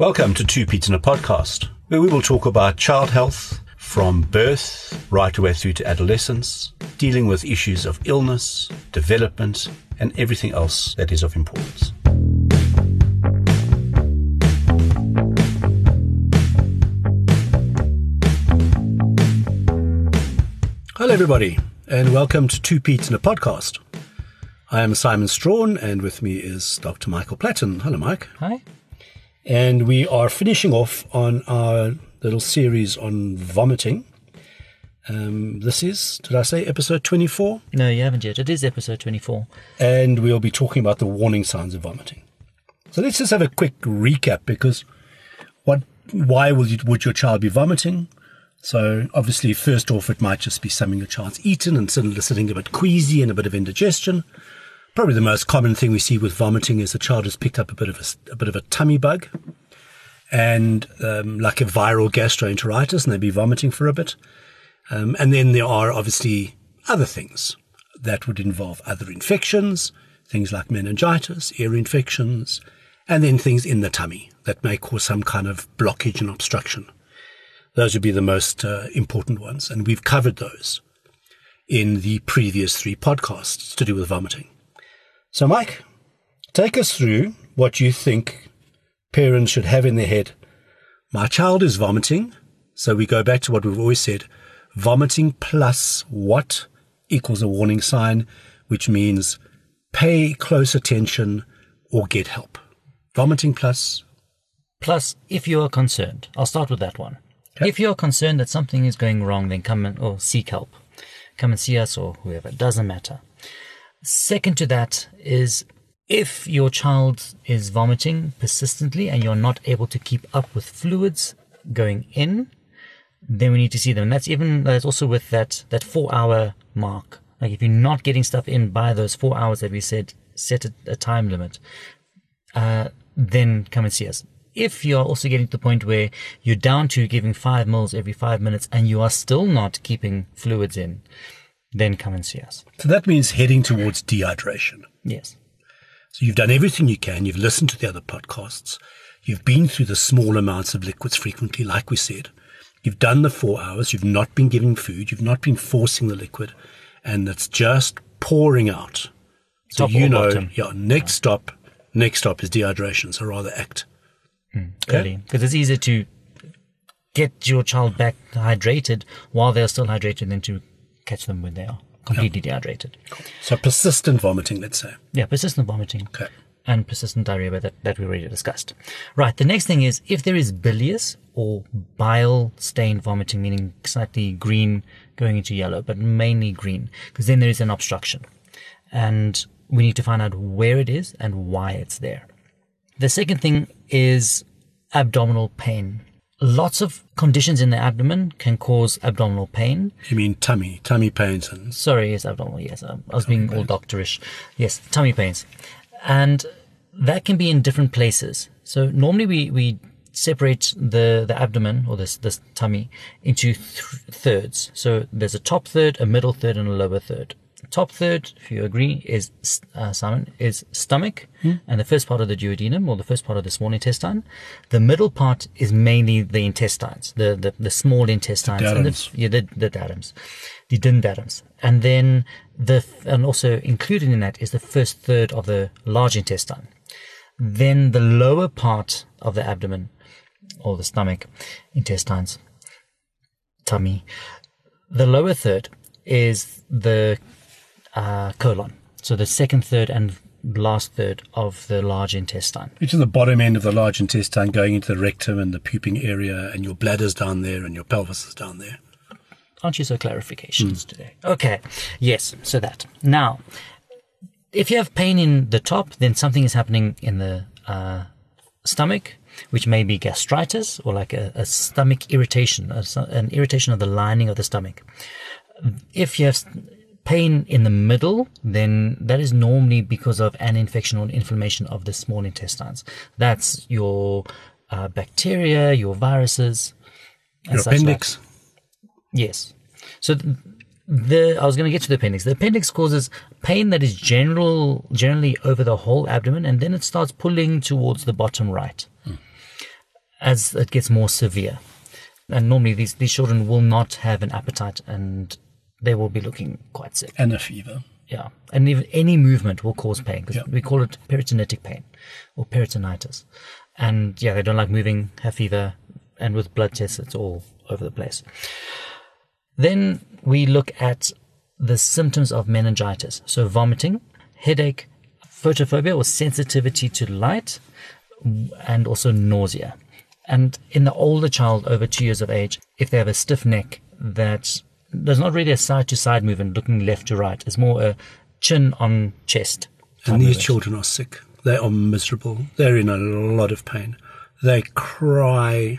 Welcome to Two Peds in a Podcast, where we will talk about child health from birth right away through to adolescence, dealing with issues of illness, development, and everything else that is of importance. Hello, everybody, and welcome to Two Peds in a Podcast. I am Simon Strawn, and with me is Dr. Michael Platten. Hello, Mike. Hi. And we are finishing off on our little series on vomiting. Um, this is, did I say episode 24? No, you haven't yet. It is episode 24. And we'll be talking about the warning signs of vomiting. So let's just have a quick recap because what, why will you, would your child be vomiting? So obviously, first off, it might just be something your child's eaten and suddenly sitting a bit queasy and a bit of indigestion. Probably the most common thing we see with vomiting is the child has picked up a bit of a, a bit of a tummy bug and um, like a viral gastroenteritis, and they'd be vomiting for a bit. Um, and then there are obviously other things that would involve other infections, things like meningitis, ear infections, and then things in the tummy that may cause some kind of blockage and obstruction. Those would be the most uh, important ones, and we've covered those in the previous three podcasts to do with vomiting. So, Mike, take us through what you think parents should have in their head. My child is vomiting. So we go back to what we've always said. Vomiting plus what equals a warning sign, which means pay close attention or get help. Vomiting plus. Plus, if you are concerned, I'll start with that one. Okay. If you're concerned that something is going wrong, then come and or seek help. Come and see us or whoever. It doesn't matter. Second to that is if your child is vomiting persistently and you're not able to keep up with fluids going in, then we need to see them. And that's even that's also with that that four hour mark. Like if you're not getting stuff in by those four hours that we said, set a, a time limit, uh, then come and see us. If you're also getting to the point where you're down to giving five mils every five minutes and you are still not keeping fluids in, then come and see us. So that means heading towards dehydration. Yes. So you've done everything you can. You've listened to the other podcasts. You've been through the small amounts of liquids frequently, like we said. You've done the four hours. You've not been giving food. You've not been forcing the liquid and it's just pouring out. So Top you know, bottom? yeah, next stop, next stop is dehydration. So rather act. Hmm, early because it's easier to get your child back hydrated while they're still hydrated than to catch them when they are completely dehydrated. So persistent vomiting, let's say. Yeah, persistent vomiting Okay. and persistent diarrhea that, that we already discussed. Right, the next thing is if there is bilious or bile stained vomiting, meaning slightly green going into yellow, but mainly green, because then there is an obstruction. And we need to find out where it is and why it's there. The second thing is abdominal pain. Lots of conditions in the abdomen can cause abdominal pain. You mean tummy, tummy pains and Sorry, yes, abdominal. Yes, I was being all doctorish. Yes, tummy pains, and that can be in different places. So normally we we separate the the abdomen or this this tummy into th- thirds. So there's a top third, a middle third, and a lower third. Top third, if you agree, is uh, Simon is stomach and the first part of the duodenum or the first part of the small intestine. The middle part is mainly the intestines, the the, the small intestines, and the, yeah, the, the datums, the dindatums. And then the, and also included in that is the first third of the large intestine. Then the lower part of the abdomen or the stomach, intestines, tummy. The lower third is the uh, colon. So the second third and last third of the large intestine. which is the bottom end of the large intestine going into the rectum and the puping area and your bladder's down there and your pelvis is down there. Aren't you so clarifications today? Okay. Yes. So that. Now, if you have pain in the top, then something is happening in the uh, stomach, which may be gastritis or like a, a stomach irritation, a, an irritation of the lining of the stomach. If you have pain in the middle, then that is normally because of an infection or inflammation of the small intestines. That's your uh, bacteria, your viruses, Your such like. appendix. Yes. So th- the I was going to get to the appendix. The appendix causes pain that is general generally over the whole abdomen, and then it starts pulling towards the bottom right. as it gets more severe. And normally these, these children will not have an appetite and they will be looking quite sick. And a fever. Yeah. And even any movement will cause pain because Yeah. we call it peritonitic pain or peritonitis. And yeah, they don't like moving, have fever, and with blood tests, it's all over the place. Then we look at the symptoms of meningitis. So vomiting, headache, photophobia or sensitivity to light, and also nausea. And in the older child over two years of age, if they have a stiff neck that there's not really a side to side movement looking left to right, it's more a chin on chest. And these children are sick. They are miserable. They're in a lot of pain. They cry,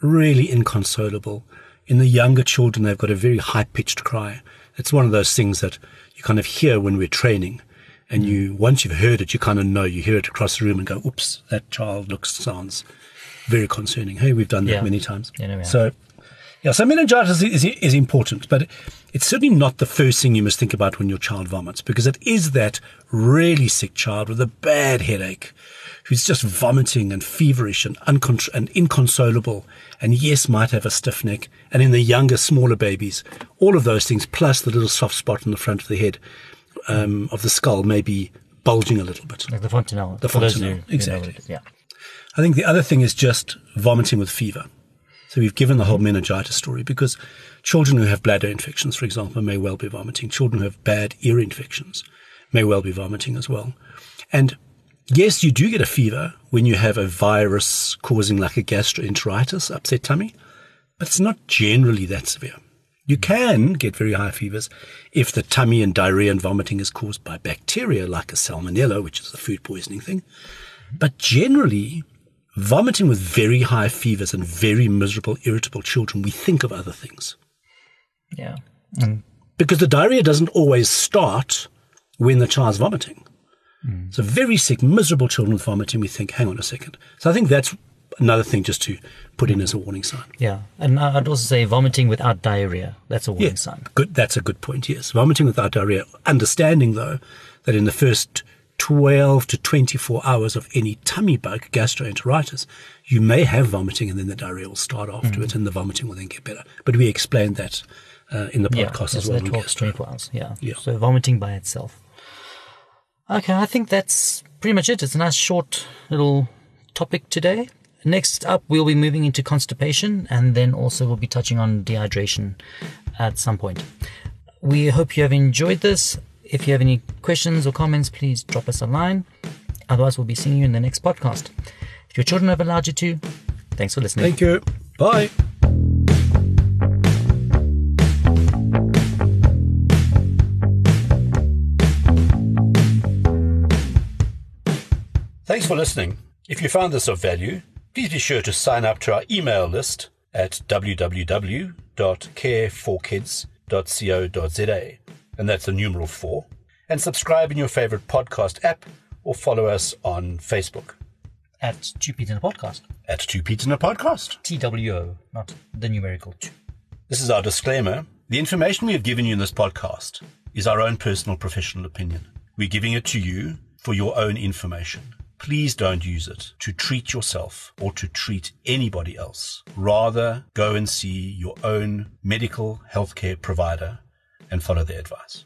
really inconsolable. In the younger children, they've got a very high pitched cry. It's one of those things that you kind of hear when we're training. And you, mm. once you've heard it, you kind of know. You hear it across the room and go, oops, that child looks, sounds very concerning. Hey, we've done that Yeah. many times. Yeah, no, so, yeah, so meningitis is, is, is important, but it's certainly not the first thing you must think about when your child vomits because it is that really sick child with a bad headache who's just vomiting and feverish and, uncon- and inconsolable and yes, might have a stiff neck. And in the younger, smaller babies, all of those things plus the little soft spot in the front of the head um, of the skull may be bulging a little bit. Like the fontanelle. The fontanelle, who- who know exactly. Yeah. I think the other thing is just vomiting with fever. So we've given the whole meningitis story because children who have bladder infections, for example, may well be vomiting. Children who have bad ear infections may well be vomiting as well. And yes, you do get a fever when you have a virus causing like a gastroenteritis, upset tummy, but it's not generally that severe. You can get very high fevers if the tummy and diarrhea and vomiting is caused by bacteria like a salmonella, which is a food poisoning thing. But generally, vomiting with very high fevers and very miserable, irritable children, we think of other things. Yeah. And Because the diarrhea doesn't always start when the child's vomiting. Mm. So very sick, miserable children with vomiting, we think, hang on a second. So I think that's another thing just to put in as a warning sign. yeah. And I'd also say vomiting without diarrhea. That's a warning sign. Good. That's a good point. Yes, vomiting without diarrhea. Understanding though that in the first twelve to twenty-four hours of any tummy bug, gastroenteritis, you may have vomiting, and then the diarrhea will start afterwards, and the vomiting will then get better. But we explained that uh, in the podcast yeah, as well. that on 12 to gastro. 24 hours. Yeah. Yeah. So vomiting by itself. Okay. I think that's pretty much it. It's a nice short little topic today. Next up, we'll be moving into constipation and then also we'll be touching on dehydration at some point. We hope you have enjoyed this. If you have any questions or comments, please drop us a line. Otherwise, we'll be seeing you in the next podcast. If your children have allowed you to, thanks for listening. Thank you. Bye. Thanks for listening. If you found this of value, please be sure to sign up to our email list at www.careforkids.co.za, and that's the numeral 4, and subscribe in your favorite podcast app or follow us on Facebook At Two Peas in a Podcast. at Two Peds in a Podcast. TWO, not the numerical two. This is our disclaimer. The information we have given you in this podcast is our own personal professional opinion. We're giving it to you for your own information. Please don't use it to treat yourself or to treat anybody else. Rather, go and see your own medical healthcare provider and follow their advice.